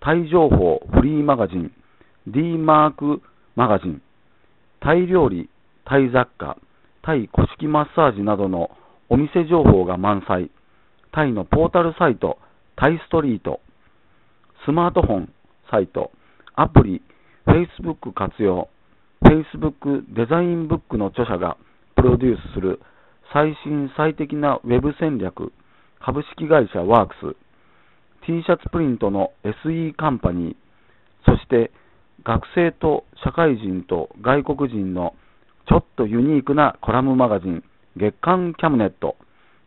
タイ情報フリーマガジン D マークマガジンタイ料理、タイ雑貨、タイ古式マッサージなどのお店情報が満載、タイのポータルサイト、タイストリート、スマートフォンサイト、アプリ、Facebook 活用、Facebook デザインブックの著者がプロデュースする最新最適なウェブ戦略、株式会社ワークス、T シャツプリントの SE カンパニー、そして学生と社会人と外国人のちょっとユニークなコラムマガジン月刊キャムネット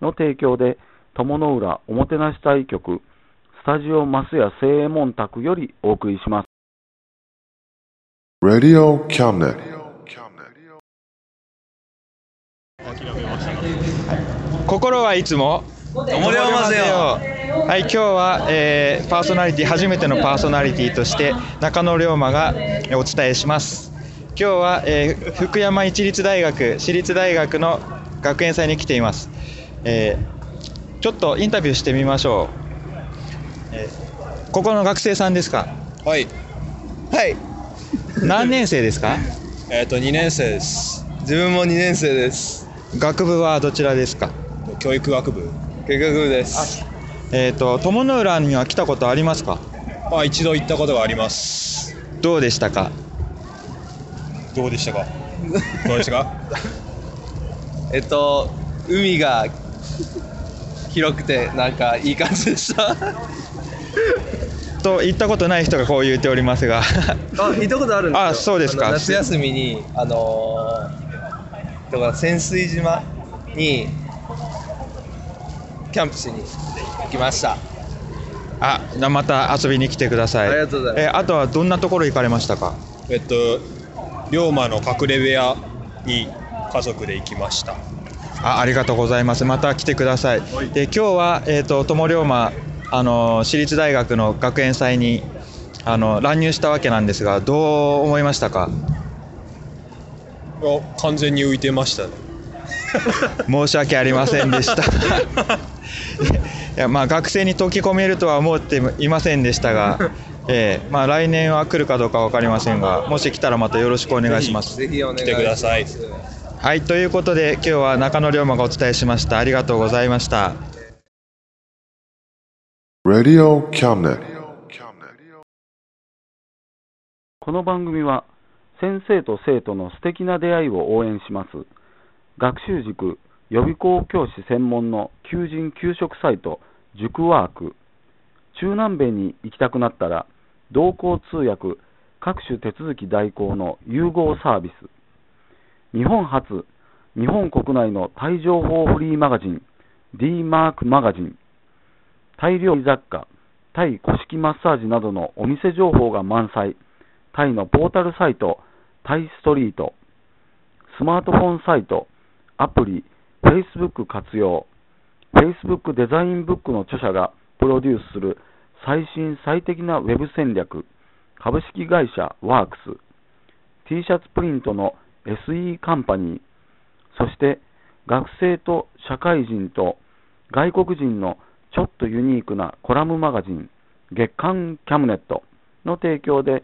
の提供で友の浦おもてなし対局スタジオマスヤ正右衛門宅よりお送りします。Radio. 心はいつも思いますよはい今日は、えーパーソナリティ初めてのパーソナリティとして中野龍馬がえーお伝えします今日は、えー福山一律大学私立大学の学園祭に来ています、えーちょっとインタビューしてみましょう、えーここの学生さんですか？はい。はい。何年生ですか？えっ、と、2年生です。自分も2年生です。学部はどちらですか？教育学部。教育学部です。えっ、と友の浦には来たことありますか？まあ、一度行ったことがあります。どうでしたか？どうでしたか？どうでしたか？えっと海が広くてなんかいい感じでした。と言ったことない人がこう言っておりますがあ行ったことあるんですよ。あそうですか夏休みにあのー、だから潜水島にキャンプしに行きました。あまた遊びに来てください。ありがとうございます。えあとはどんなところ行かれましたか？えっと、龍馬の隠れ部屋に家族で行きました。あありがとうございます。また来てください。で今日は、えー、と友龍馬あの私立大学の学園祭にあの乱入したわけなんですがどう思いましたか？完全に浮いてましたね。申し訳ありませんでした いやまあ学生に溶け込めるとは思っていませんでしたが、ええまあ、来年は来るかどうか分かりませんがもし来たらまたよろしくお願いします。ぜひお願い。来てください。はいということで今日は中野龍馬がお伝えしました。ありがとうございました。Radio. この番組は先生と生徒の素敵な出会いを応援します。学習塾予備校教師専門の求人・給食サイト塾ワーク。中南米に行きたくなったら同行通訳各種手続き代行の融合サービス。日本初日本国内のタイ情報フリーマガジン D マークマガジン。タイ料理雑貨タイ古式マッサージなどのお店情報が満載。タイのポータルサイト、タイストリート、スマートフォンサイト、アプリ、Facebook 活用、Facebook デザインブックの著者がプロデュースする最新最適なウェブ戦略、株式会社ワークス、T シャツプリントの SE カンパニー、そして学生と社会人と外国人のちょっとユニークなコラムマガジン、月刊キャムネットの提供で、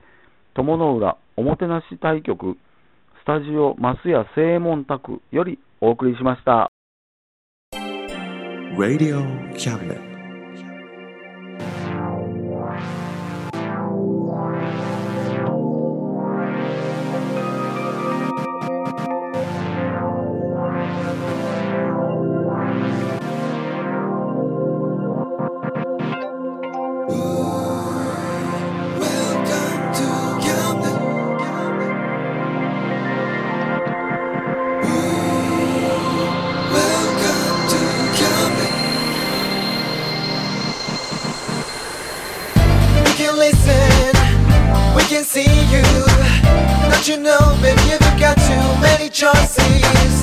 友の浦おもてなし対局スタジオマスヤ正門宅よりお送りしました。Radio Cabinet. Don't you know, baby, you've got too many choices.